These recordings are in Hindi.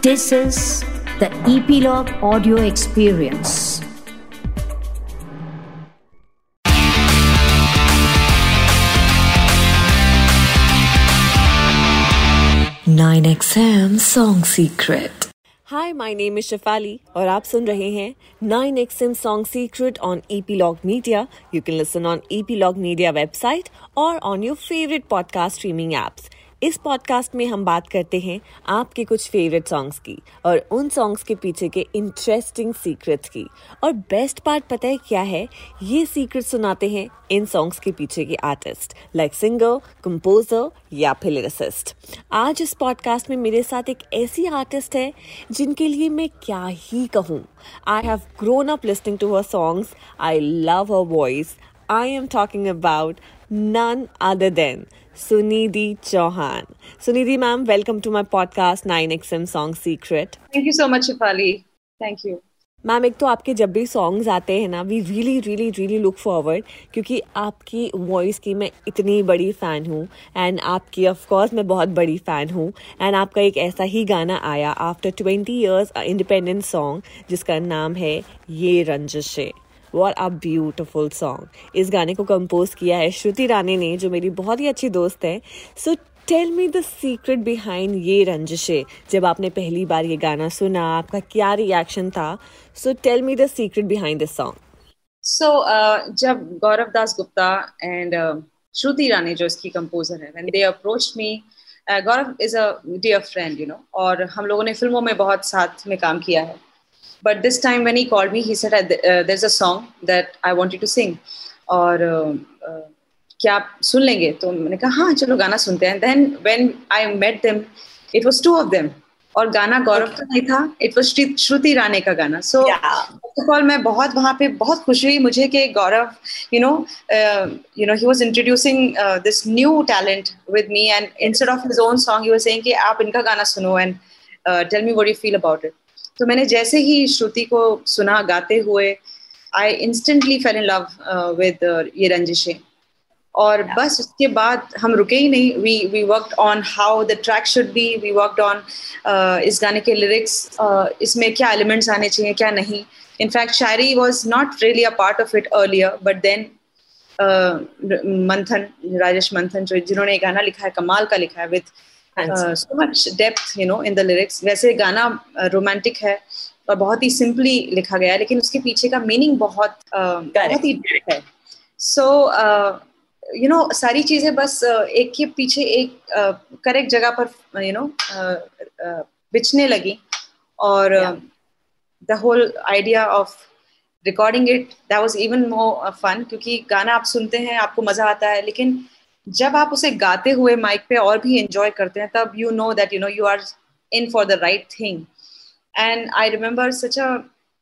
This is the Epilogue Audio Experience. Nine XM Song Secret. Hi, my name is Shafali और आप सुन रहे हैं 9XM Song Secret on Epilogue Media. You can listen on Epilogue Media website or on your favorite podcast streaming apps. इस पॉडकास्ट में हम बात करते हैं आपके कुछ फेवरेट सॉन्ग्स की और उन सॉन्ग्स के पीछे के इंटरेस्टिंग सीक्रेट्स की। और बेस्ट पार्ट पता है क्या है? ये सीक्रेट सुनाते हैं इन सॉन्ग्स के पीछे के आर्टिस्ट लाइक सिंगर कंपोजर या फिर लिरिसिस्ट आज इस पॉडकास्ट में मेरे साथ एक ऐसी आर्टिस्ट है जिनके लिए मैं क्या ही कहूँ। I have grown up listening to her songs I love her voice I am talking about none other than Sunidhi Chauhan. Sunidhi ma'am, welcome to my podcast 9XM Song Secret. Thank you so much, Shafali. Thank you. Ma'am एक तो आपके जब भी सॉन्ग्स आते हैं ना we really really really look forward क्योंकि आपकी वॉइस की मैं इतनी बड़ी फ़ैन हूँ एंड आपकी ऑफ़ कोर्स मैं बहुत बड़ी फ़ैन हूँ एंड आपका एक ऐसा ही गाना आया after twenty years independent song जिसका नाम है ये Ranjishein what a beautiful song इस गाने को कंपोज किया है श्रुति रानी ने, जो मेरी बहुत ही अच्छी दोस्त है। So tell me the secret behind ये रंजिशे। जब आपने पहली बार ये गाना सुना, आपका क्या रिएक्शन था? So tell me the secret behind this song so जब गौरव दास गुप्ता एंड श्रुति रानी जो इसकी कंपोजर है when they approach me Gaurav is a dear friend you know और हम लोगों ने फ़िल्मों में बहुत साथ में काम किया है। But this time when he called me, he said, uh, "There's a song that I want you to sing." और uh, uh, क्या आप सुन लेंगे? तो मैंने कहा हाँ चलो गाना सुनते हैं. Then when I met them it was two of them और गाना गौरव का नहीं था इट वॉज़ श्रुति राणे का गाना. सो फ़र्स्ट ऑफ़ ऑल मैं बहुत वहाँ पे बहुत खुश हुई मुझे कि Gaurav you know you know he was introducing this new talent with me and instead of his own song was saying कि आप इनका गाना सुनो and tell me what you feel about it तो मैंने जैसे ही श्रुति को सुना गाते हुए I instantly fell in love with ये रंजिशें। और yeah. बस उसके बाद हम रुके ही नहीं। We we worked on how the track should be we worked on इस गाने के लिरिक्स uh, इसमें क्या एलिमेंट्स आने चाहिए क्या नहीं। In fact Shayari was not really a part of it earlier but then Manthan Rajesh Manthan जो जिन्होंने गाना लिखा है कमाल का लिखा है with so much depth you know in the lyrics वैसे गाना रोमांटिक uh, है और बहुत ही सिंपली लिखा गया है लेकिन उसके पीछे का मीनिंग बहुत uh, बहुत ही डेप्थ है। सो यू नो सारी चीज़ें बस uh, एक के पीछे एक करेक्ट uh, जगह पर यू नो बिछने लगी और the whole idea of recording it that was even more fun क्योंकि गाना आप सुनते हैं आपको मज़ा आता है लेकिन जब आप उसे गाते हुए माइक पे और भी एंजॉय करते हैं तब you know that you know you are in for the right thing and I remember such a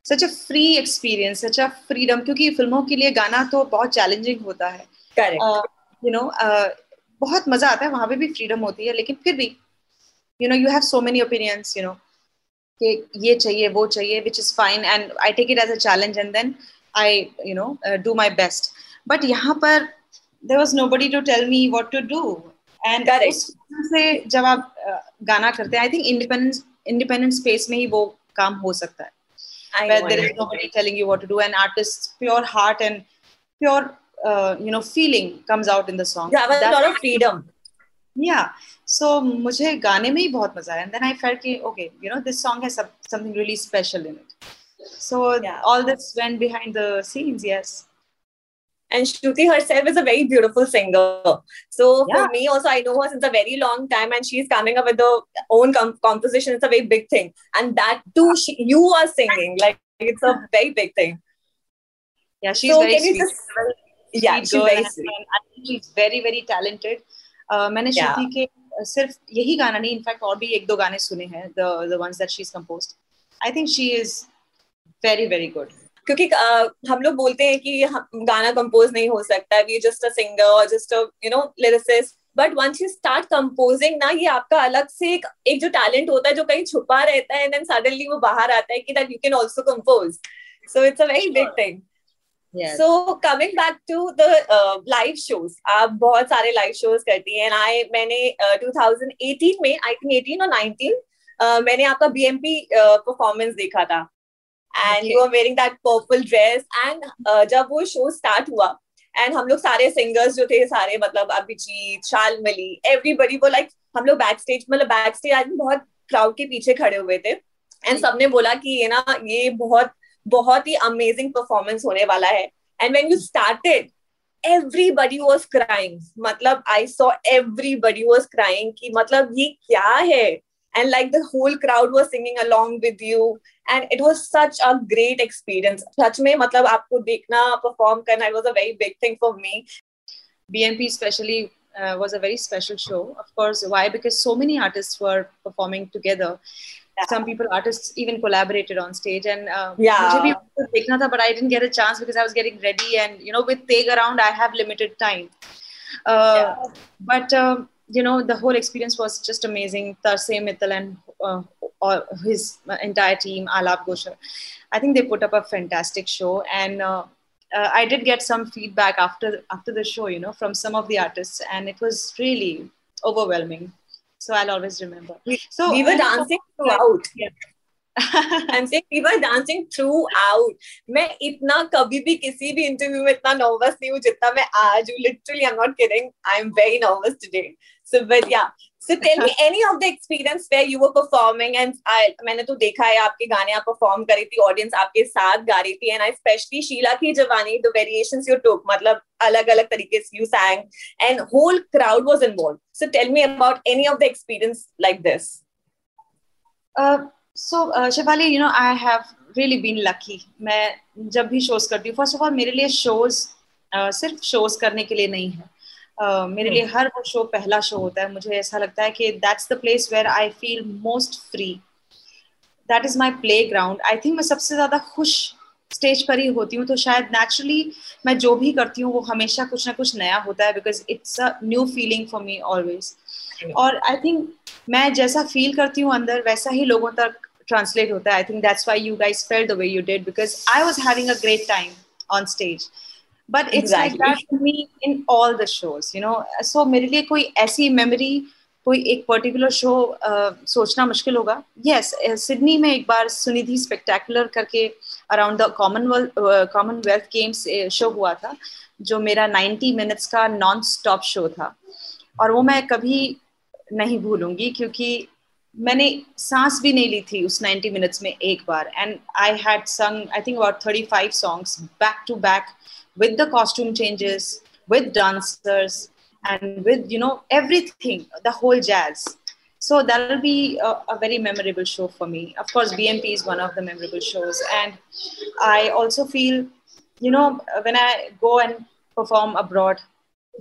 such a free experience such a freedom क्योंकि फ़िल्मों के लिए गाना तो बहुत चैलेंजिंग होता है। यू नो बहुत मज़ा आता है वहाँ पे भी फ्रीडम होती है लेकिन फिर भी you know you have so many opinions you know कि ये चाहिए वो चाहिए which is fine and I take it as a challenge and then I you know do my best but यहाँ पर there was nobody to tell me what to do and से जब आप गाना करते हैं I think independence independent space में ही वो काम हो सकता है where there is nobody telling you what to do and artist's pure heart and pure uh, you know feeling comes out in the song yeah a lot of freedom yeah so मुझे गाने में ही बहुत मजा आया and then I felt कि okay you know this song has something really special in it so yeah. all this went behind the scenes yes and Shruti herself is a very beautiful singer. So yeah. for me also, I know her since a very long time, and she's coming up with her own com- composition. It's a very big thing, and that too, she, you are singing like it's a very big thing. Yeah, she's so very sweet. Just, very yeah, she's very sweet. I think she's very very talented. Uh, मैंने yeah. श्रुति के सिर्फ यही गाना नहीं इनफैक्ट और भी एक दो गाने सुने हैं the the ones that she is composed I think she is very very good क्योंकि uh, हम लोग बोलते हैं कि गाना कंपोज नहीं हो सकता वी जस्ट अ सिंगर और just you know lyricist but once you start composing ना ये आपका अलग से एक एक जो टैलेंट होता है जो कहीं छुपा रहता है एंड देन सडनली वो बाहर आता है कि that you can also compose so it's a very big thing so coming back to the live shows आप बहुत सारे लाइव शोज़ करती हैं आई मैंने uh, 2018 में आई थिंक 18 और 19 uh, मैंने आपका बीएमपी परफॉर्मेंस uh, देखा था। And you are wearing that purple dress and जब वो शो स्टार्ट हुआ एंड हम लोग सारे सिंगर्स जो थे सारे मतलब अभिजीत शालमली एवरीबडी वो लाइक हम लोग बैक स्टेज मतलब बैक स्टेज आज बहुत क्राउड के पीछे खड़े हुए थे। एंड सबने बोला कि ये ना ये बहुत बहुत ही अमेजिंग परफॉर्मेंस होने वाला है। And when you started everybody was crying मतलब I saw everybody was crying कि मतलब ये क्या है? and like the whole crowd was singing along with you and it was such a great experience सच में मतलब आपको देखना perform करना it was a very big thing for me BMP especially uh, was a very special show of course why because so many artists were performing together some people artists even collaborated on stage and uh, yeah but i didn't get a chance because i was getting ready and you know with take around i have limited time uh, yeah. but um, you know the whole experience was just amazing Tarse Mittal and uh, his entire team Alap Gosher I think they put up a fantastic show and uh, uh, I did get some feedback after after the show you know from some of the artists and it was really overwhelming so I'll always remember. So we were dancing throughout. Yeah. I'm मैं इतना कभी भी किसी भी इंटरव्यू में इतना नर्वस नहीं हूँ जितना तो देखा है आपके गाने आप परफॉर्म कर रही थी ऑडियंस आपके साथ गा रही थी। एंड आई स्पेशली शीला की जवानी दो वेरिएशन यू टुक मतलब अलग अलग तरीके से you sang and whole crowd was involve so tell me about any of the experience like this Uh, so uh, Shivali, you know I have really been lucky. मैं जब भी shows करती हूँ first of all मेरे लिए shows uh, सिर्फ़ shows करने के लिए नहीं है। मेरे लिए हर वो शो पहला शो होता है। मुझे ऐसा लगता है कि that's the place where I feel most free that is my playground I think मैं सबसे ज़्यादा खुश स्टेज पर ही होती हूँ तो शायद नेचुरली मैं जो भी करती हूँ वो हमेशा कुछ ना कुछ नया होता है because it's a new feeling for me always और आई थिंक मैं जैसा फील करती हूँ अंदर वैसा ही लोगों तक ट्रांसलेट होता है. I think that's why you guys fell the way you did because I was having a great time on stage but it's exactly. like that for me in all the shows you know. So मेरे लिए कोई ऐसी मेमोरी कोई एक पर्टिकुलर शो uh, सोचना मुश्किल होगा? यस सिडनी में एक बार सुनिधि स्पेक्टेकुलर करके around the Commonwealth Commonwealth Games show हुआ था जो मेरा 90 मिनट्स का नॉन स्टॉप शो था. और वो मैं कभी नहीं भूलूँगी क्योंकि मैंने सांस भी नहीं ली थी उस 90 मिनट्स में एक बार and I had sung I think about 35 songs back to back with the costume changes, with dancers, and with you know everything, the whole jazz. So that'll be a, a, very memorable show for me. Of course, BMP is one of the memorable shows, and I also feel, you know, when I go and perform abroad,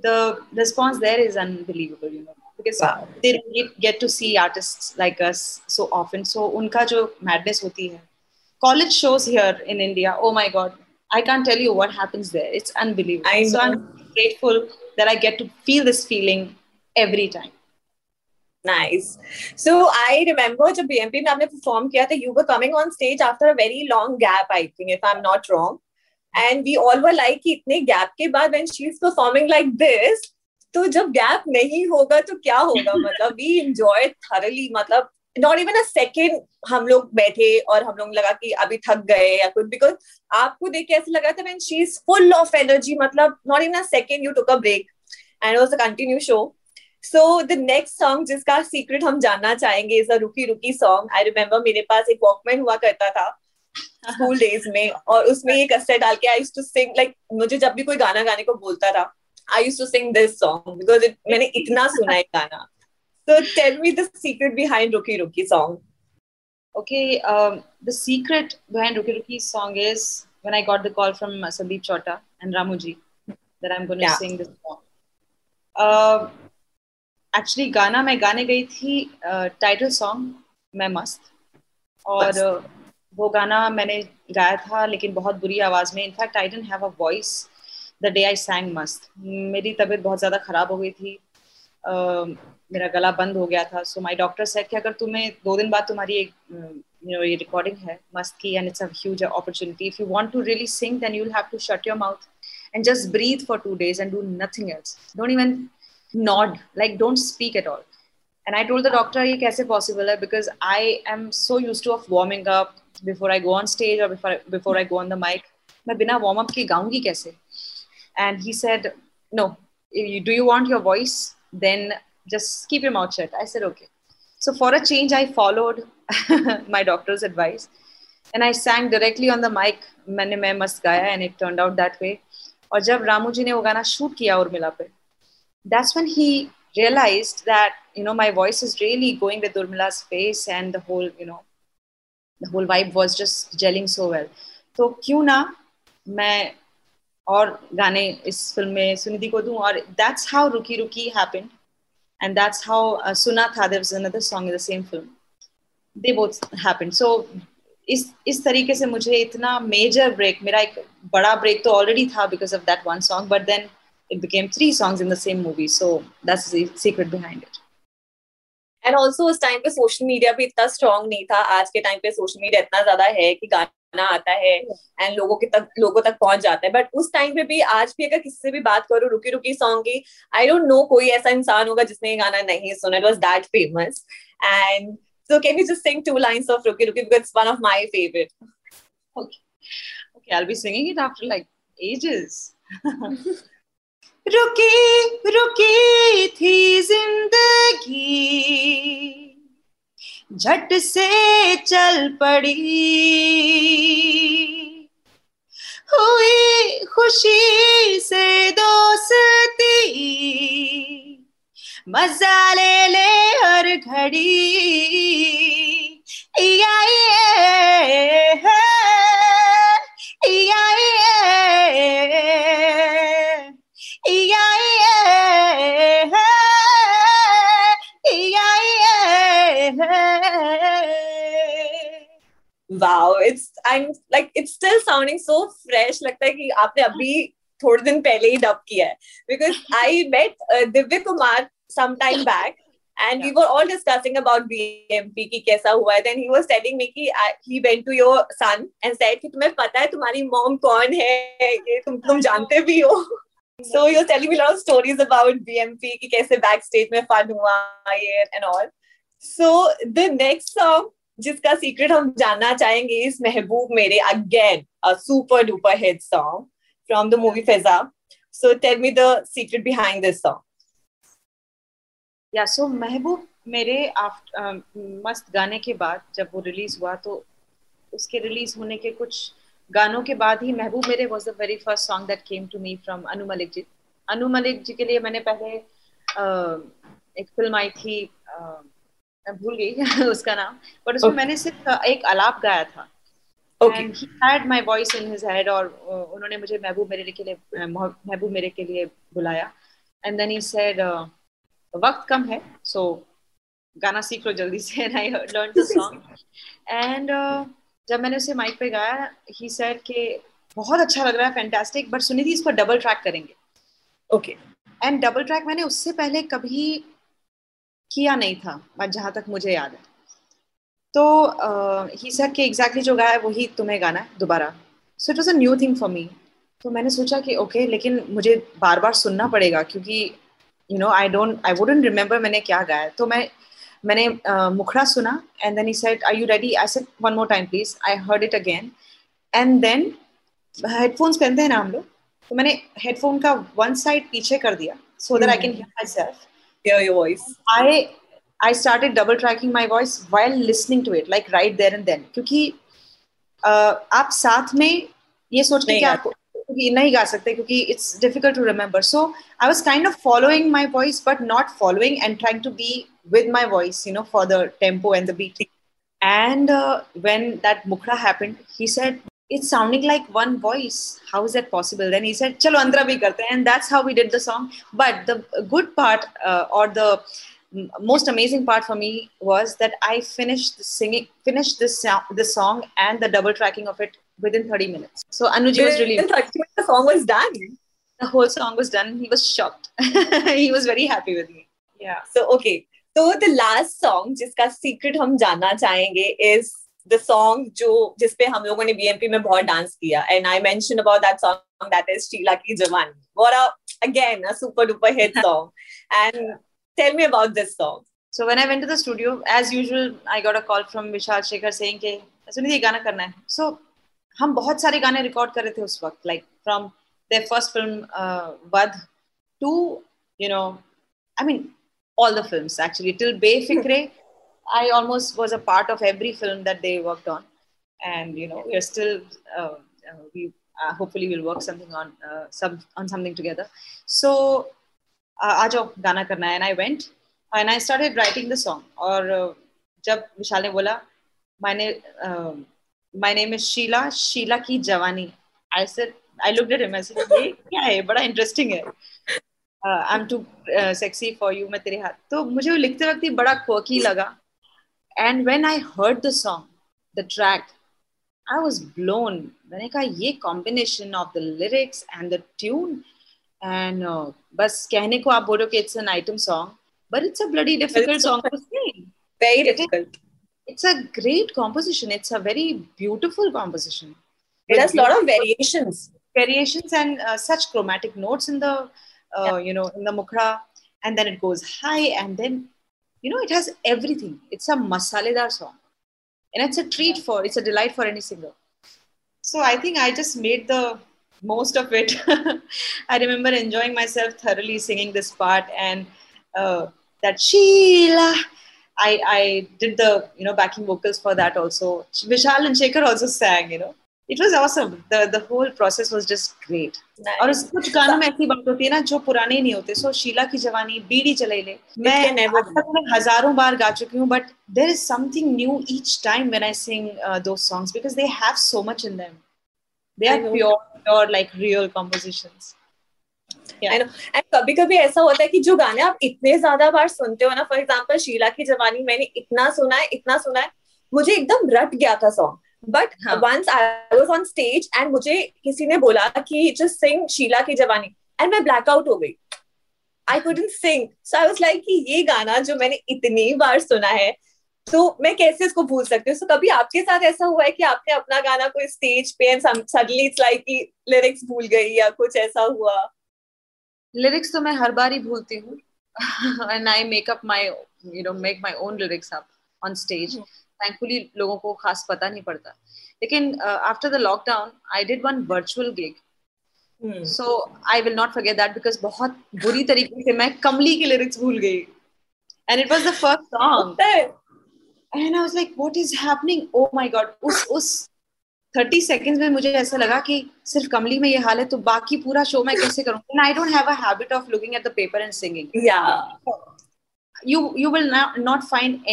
the response there is unbelievable. You know, because wow. they don't get to see artists like us so often. So unka jo madness hoti hai. College shows here in India, oh my God, I can't tell you what happens there. It's unbelievable. I so I'm grateful that I get to feel this feeling every time. Nice. So I remember जब BMP में आपने perform किया था, you were coming on stage after a very long gap, I think, if I'm not wrong. And we all were like कि इतने gap के बाद when she's performing like this, तो जब गैप नहीं होगा तो क्या होगा? मतलब वी एंजॉय थरली मतलब नॉट इवन अ सेकेंड हम लोग बैठे और हम लोग लगा कि अभी थक गए या कुछ बिकॉज़ आपको देख के ऐसे लगा था man she is full of energy मतलब not even a second you took a break and was a continue show so the next song जिसका सीक्रेट हम जानना चाहेंगे इज़ अ रुकी रुकी सॉन्ग आई रिमेम्बर मेरे पास एक वॉकमैन हुआ करता था स्कूल डेज़ में और उसमें एक कस्से डाल के आई टू सिंग लाइक मुझे जब भी कोई गाना गाने को बोलता था I use to sing this song because it मैंने इतना सुना है गाना So tell me the secret behind Ruki Ruki song. Okay, um, the secret behind Ruki Ruki song is when I got the call from Sandeep Chota and Ramuji that I'm going to yeah. sing this song. Uh, actually गाना मैं गाने गई थी टाइटल सॉन्ग मैं मस्त और uh, वो गाना मैंने गाया था लेकिन बहुत बुरी आवाज़ में in fact I didn't have a voice the day I sang मस्त। मेरी तबीयत बहुत ज़्यादा खराब हो गई थी। मेरा गला बंद हो गया था। सो माई डॉक्टर सेट कि अगर तुम्हें दो दिन बाद तुम्हारी एक यू नो ये रिकॉर्डिंग है, मस्त की and it's a opportunity if you want to really sing then you have to shut your mouth and just breathe for two days and do nothing else don't even nod like don't speak at all and I told the doctor ये कैसे पॉसिबल है? Because I am so use to of warming up before I go on stage और before I go on the mic मैं बिना वार्म अप के गाऊँगी कैसे? And he said, no. Do you want your voice? Then just keep your mouth shut. I said, okay. So for a change, I followed my doctor's advice and I sang directly on the mic. मैंने मैं मस्त गाया and it turned out that way. और जब रामू जी ने वो गाना शूट किया उर्मिला पे that's when he realized that you know my voice is really going with Urmila's face and the whole you know the whole vibe was just gelling so well तो क्यों ना मैं और गाने इस फ़िल्म में सुनिधि को दूँ। और दैट्स हाउ रुकी रुकी हैपेंड एंड दैट्स हाउ सुना था there another song in the same film they both happened so इस इस तरीके से मुझे इतना मेजर ब्रेक मेरा एक बड़ा ब्रेक तो ऑलरेडी था because of that one song but then it became three songs in the same movie so that's the secret behind it and also उस टाइम पे सोशल मीडिया भी इतना स्ट्रॉन्ग नहीं था। आज के टाइम पे सोशल मीडिया इतना ज़्यादा है कि गाने आता है एंड लोगों के तक लोगों तक पहुँच जाता है बट उस टाइम पे भी आज भी अगर किसी से भी बात करो रुकी रुकी सॉन्ग की आई डोंट नो कोई ऐसा इंसान होगा जिसने ये गाना नहीं सुना it was that famous and can you just sing two lines of Ruki Ruki because it's one of my favorite. Okay. Okay, I'll be singing it after like ages. रुकी रुकी थी ज़िंदगी झट से चल पड़ी। हुई खुशी से दोस्ती, मज़ा ले ले हर घड़ी। या ये है Wow, it's I'm like it's still sounding so fresh. लगता है कि आपने अभी थोड़े दिन पहले ही डब किया है because I met uh, Divya Kumar some time back and yeah. we were all discussing about BMP ki kaisa hua hai. Then he was telling me कि uh, he went to your son and said कि तुम्हें पता है तुम्हारी mom कौन है ये तुम तुम जानते भी हो so he was telling me a lot of stories about BMP कि कैसे backstage में fun हुआ ये and all so the next song जिसका सीक्रेट हम जानना चाहेंगे इस Mehboob Mere again a super duper hit song from the movie Feza so tell me the secret behind this song. या सो महबूब मेरे आफ्टर मस्त गाने के बाद जब वो रिलीज़ हुआ तो उसके रिलीज़ होने के कुछ गानों के बाद ही महबूब मेरे was the very first song that came to me from Anu Malik ji. Anu Malik ji के लिए मैंने पहले uh, एक फ़िल्म आई थी uh, भूल गई उसका नाम। बट उसमें okay. मैंने सिर्फ़ एक अलाप गाया था। And he had my voice in his head और उन्होंने मुझे महबूब मेरे के लिए महबूब मेरे के लिए बुलाया। एंड देन ही सेड वक्त कम है सो गाना सीख लो जल्दी से। And I learn the song and जब मैंने उसे माइक पे गाया ही सेड कि बहुत अच्छा लग रहा है फैंटास्टिक बट सुनिधि इसको डबल ट्रैक करेंगे। ओके एंड डबल ट्रैक मैंने उससे पहले कभी किया नहीं था बट जहाँ तक मुझे याद है। तो ही सेड कि एग्जैक्टली जो गाया है वही तुम्हें गाना है दोबारा। So it was a new thing for me तो मैंने सोचा कि ओके okay, लेकिन मुझे बार बार सुनना पड़ेगा क्योंकि you know I don't I wouldn't remember मैंने क्या गाया तो मैं मैंने uh, मुखड़ा सुना and then he said are you ready I said one more time please I heard it again and then headphones पहनते हैं ना हम लोग तो मैंने हेडफोन का वन साइड पीछे कर दिया so that I can hear myself hear your voice i i started double tracking my voice while listening to it like right there and then क्योंकि uh, आप साथ में ये सोच के कि आप नहीं गा सकते क्योंकि it's difficult to remember so I was kind of following my voice but not following and trying to be with my voice you know for the tempo and the beat and uh, when that mukhra happened he said it's sounding like one voice. How is that possible? Then he said, Chalo, andra bhi karte. And that's how we did the song. But the good part uh, or the most amazing part for me was that I finished singing, finished this the song and the double tracking of it within 30 minutes. So Anuji was really. 30 minutes, the song was done. The whole song was done. He was shocked. he was very happy with me. Yeah. So, okay. So, the last song, jiska secret hum jana chahenge, is the song जो जिसपे हम लोगों ने BMP में बहुत डांस किया and I mentioned about that song that is Sheila की जवानी a super duper hit song and tell me about this song So when I went to the studio, as usual, I got a call from Vishal Shekhar saying कि सुनिए ये गाना करना है. So हम बहुत सारे गाने रिकॉर्ड कर रहे थे उस वक्त, like from their first film uh, Vad to you know, I mean all the films actually till Befikre. I almost was a part of every film that they worked on, and you know we are still uh, uh, we uh, hopefully we'll work something on uh, some on something together. So uh, आ जाओ गाना करना है, and I went and I started writing the song. और uh, जब विशाल ने बोला मैंने uh, my name is Sheila, Sheila की जवानी. I said I looked at him. I said ये क्या है? बड़ा interesting है. Uh, I'm too uh, sexy for you मैं तेरे हाथ तो मुझे वो लिखते वक्त ही बड़ा quirky लगा and when I heard the song the track I was blown मैंने कहा ये combination of the lyrics and the tune and uh, बस कहने को आप बोलो कि it's an item song but it's a bloody difficult song to sing Very difficult. it's a great composition it's a very beautiful composition It has a lot of variations. variations and uh, such chromatic notes in the uh, you know in the mukhra and then it goes high and then you know it has everything. It's a masaledar song. And it's a treat for it's a delight for any singer. So i think i just made the most of it. I remember enjoying myself thoroughly singing this part and uh, that sheila I, I did the you know backing vocals for that also. Vishal and shekhar also sang you know it was awesome. The the whole process was just great. और उस कुछ गानों में ऐसी बात होती है ना जो पुराने नहीं होते। सो शीला की जवानी बीड़ी चले ले। मैं हज़ारों बार गा चुकी हूँ but there is something new each time when I sing those songs because they have so much in them. They I are know. pure pure like real compositions. Yeah. I know. And कभी कभी ऐसा होता है कि जो गाने आप इतने ज़्यादा बार सुनते हो ना फॉर एग्ज़ाम्पल शीला की जवानी मैंने इतना सुना है इतना सुना है मुझे एकदम रट गया था song but. Once I was on stage and मुझे किसी ने बोला कि जस्ट सिंग शीला की जवानी एंड मैं ब्लैक आउट हो गई। I couldn't sing so I was like कि ये गाना जो मैंने इतनी बार सुना है तो मैं कैसे इसको भूल सकती हूँ? So, कभी आपके साथ ऐसा हुआ है कि आपने अपना गाना कोई स्टेज पे एंड सडनली इट्स लाइक कि लिरिक्स भूल गई या कुछ ऐसा हुआ? लिरिक्स तो मैं हर बार ही भूलती हूँ। And I make up my you know make my own lyrics up on stage thankfully लोगों को खास पता नहीं पड़ता। लेकिन after the lockdown I did one virtual gig so I will not forget that because बहुत बुरी तरीके से मैं कमली की लिरिक्स भूल गई। And it was the first song and I was like what is happening oh my God उस उस 30 सेकंड्स में मुझे ऐसा लगा कि सिर्फ़ कमली में ये हाल है तो बाकी पूरा शो मैं कैसे करूँ? I don't have a habit of looking at the paper and singing या you you will not, not find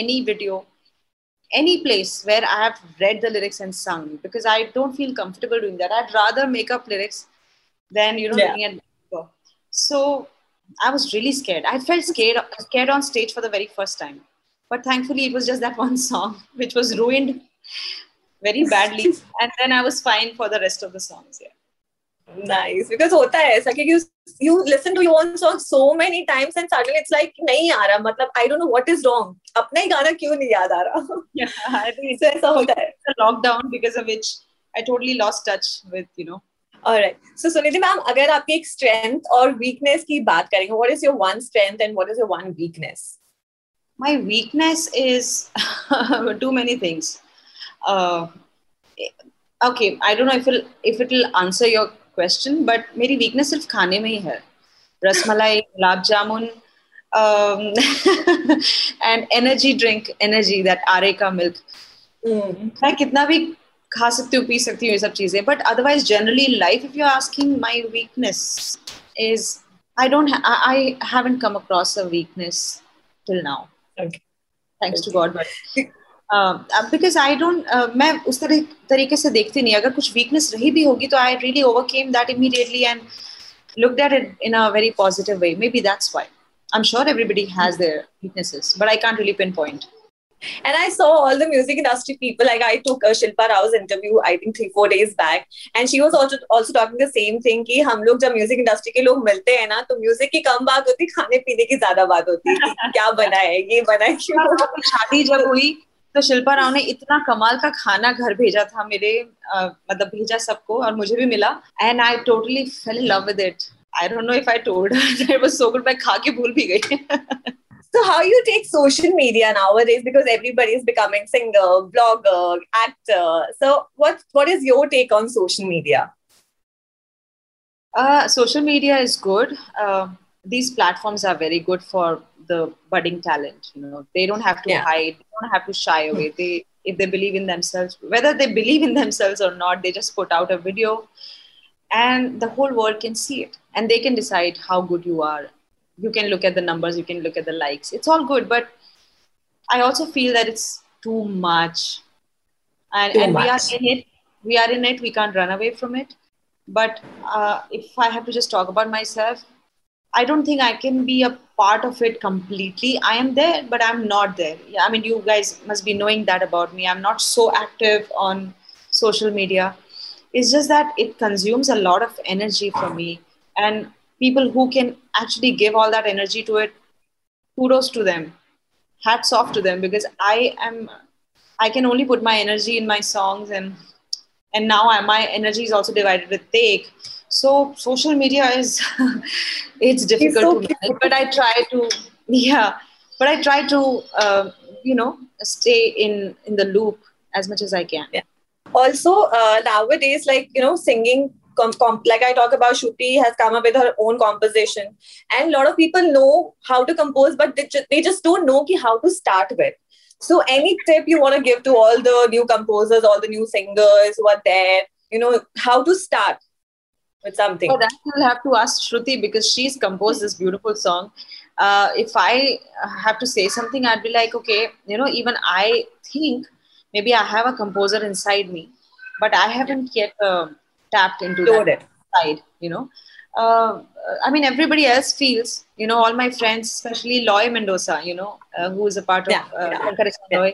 any place where i have read the lyrics and sung because i don't feel comfortable doing that. I'd rather make up lyrics than you know Yeah. looking at so i was really scared. I felt scared scared on stage for the very first time. But thankfully it was just that one song which was ruined very badly. And then i was fine for the rest of the songs yeah nice because होता है ऐसा क्योंकि you listen to your own song so many times and suddenly it's like नहीं आ रहा। मतलब I don't know what is wrong अपना ही गाना क्यों नहीं याद आ रहा? Yeah i think So ऐसा होता है। lockdown because of which i totally lost touch with you know alright so Sunidhi ma'am अगर आपकी एक स्ट्रेंथ और वीकनेस की बात करेंगे what is your one strength and what is your one weakness my weakness is too many things. Uh, okay i don't know if it'll if it'll answer your question but मेरी weakness सिर्फ खाने में ही है रसमलाई गुलाब जामुन um, and energy drink energy that आरे का milk मैं कितना भी खा सकती हूँ पी सकती हूँ ये सब चीजें but otherwise generally life if you asking my weakness is I don't I haven't come across a weakness till now Okay. Thanks to God but because I don't मैं उस तरह तरीके से देखती नहीं अगर कुछ वीकनेस रही भी होगी तो I really overcame that immediately and looked at it in a very positive way maybe that's why i'm sure everybody has their weaknesses but i can't really pinpoint And I saw all the music industry people. Like I took a Shilpa Rao's interview, I think three four days back, and she was also also talking the same thing कि हम लोग जब म्यूज़िक इंडस्ट्री के लोग मिलते हैं ना तो म्यूज़िक की कम बात होती खाने पीने की ज़्यादा बात होती है क्या बना है ये बना है शादी जब हुई तो शिल्पा राव ने इतना कमाल का खाना घर भेजा था मेरे अ, मतलब भेजा सबको और मुझे भी मिला and I totally fell love with it I don't know if I told it was so good मैं खा के भूल भी गई So how you take social media nowadays because everybody is becoming singer, blogger, actor. So what what is your take on social media? Uh, social media is good. Uh, these platforms are very good for the budding talent. You know, they don't have to Yeah. hide, they don't have to shy away. They, if they believe in themselves, whether they believe in themselves or not, they just put out a video, and the whole world can see it, and they can decide how good you are. You can look at the numbers, you can look at the likes. It's all good, but I also feel that it's too much, and Too and we are in it. We are in it. We can't run away from it. But uh, if I have to just talk about myself, I don't think I can be a part of it completely. I am there, but I'm not there. Yeah, I mean, you guys must be knowing that about me. I'm not so active on social media. It's just that it consumes a lot of energy for me. And people who can actually give all that energy to it, kudos to them. Hats off to them because I am, I can only put my energy in my songs and and now my energy is also divided with take so social media is it's difficult so to manage but i try to yeah but i try to uh, you know stay in in the loop as much as i can. Yeah. also uh, nowadays like you know singing com- com- like i talk about shruti has come up with her own composition. And a lot of people know how to compose but they, ju- they just don't know ki how to start with. So any tip you want to give to all the new composers all the new singers who are there you know how to start with something For that, you'll have to ask Shruti because she's composed this beautiful song. Uh, if I have to say something, I'd be like, okay, you know, even I think maybe I have a composer inside me, but I haven't yet uh, tapped into Load that side, you know. Uh, I mean, everybody else feels, you know, all my friends, especially Loy Mendoza, you know, uh, who is a part of Yeah, uh, yeah. Loy.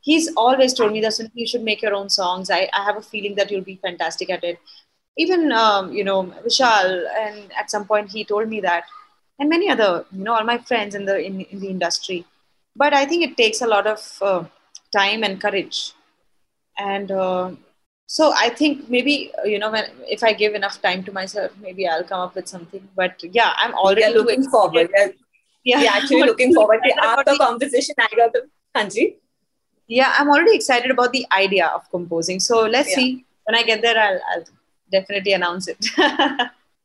He's always told me that you should make your own songs. I, I have a feeling that you'll be fantastic at it even um, you know Vishal, and at some point he told me that, and many other you know all my friends in the in, in the industry. But I think it takes a lot of uh, time and courage, and uh, so I think maybe uh, you know when, if I give enough time to myself, maybe I'll come up with something. But yeah, I'm already looking forward. Yeah, yeah. We're actually looking forward. After conversation, I got the Hanji. Yeah, I'm already excited about the idea of composing. So let's yeah. see when I get there. I'll, I'll definitely announce it.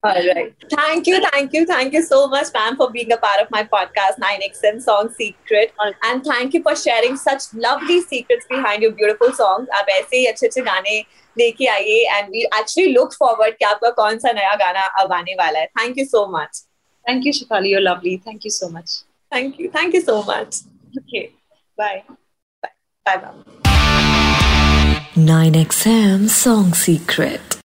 All right. Thank you, thank you, thank you so much, ma'am, for being a part of my podcast, 9XM Song Secret. And thank you for sharing such lovely secrets behind your beautiful songs. आप ऐसे ही अच्छे अच्छे गाने लेके आइए and we actually look forward कि आपका कौन सा नया गाना अब आने वाला है. Thank you so much. Thank you, Shafali. You're lovely. Thank you so much. Thank you. Thank you so much. Okay. Bye. Bye, ma'am. 9XM Song Secret.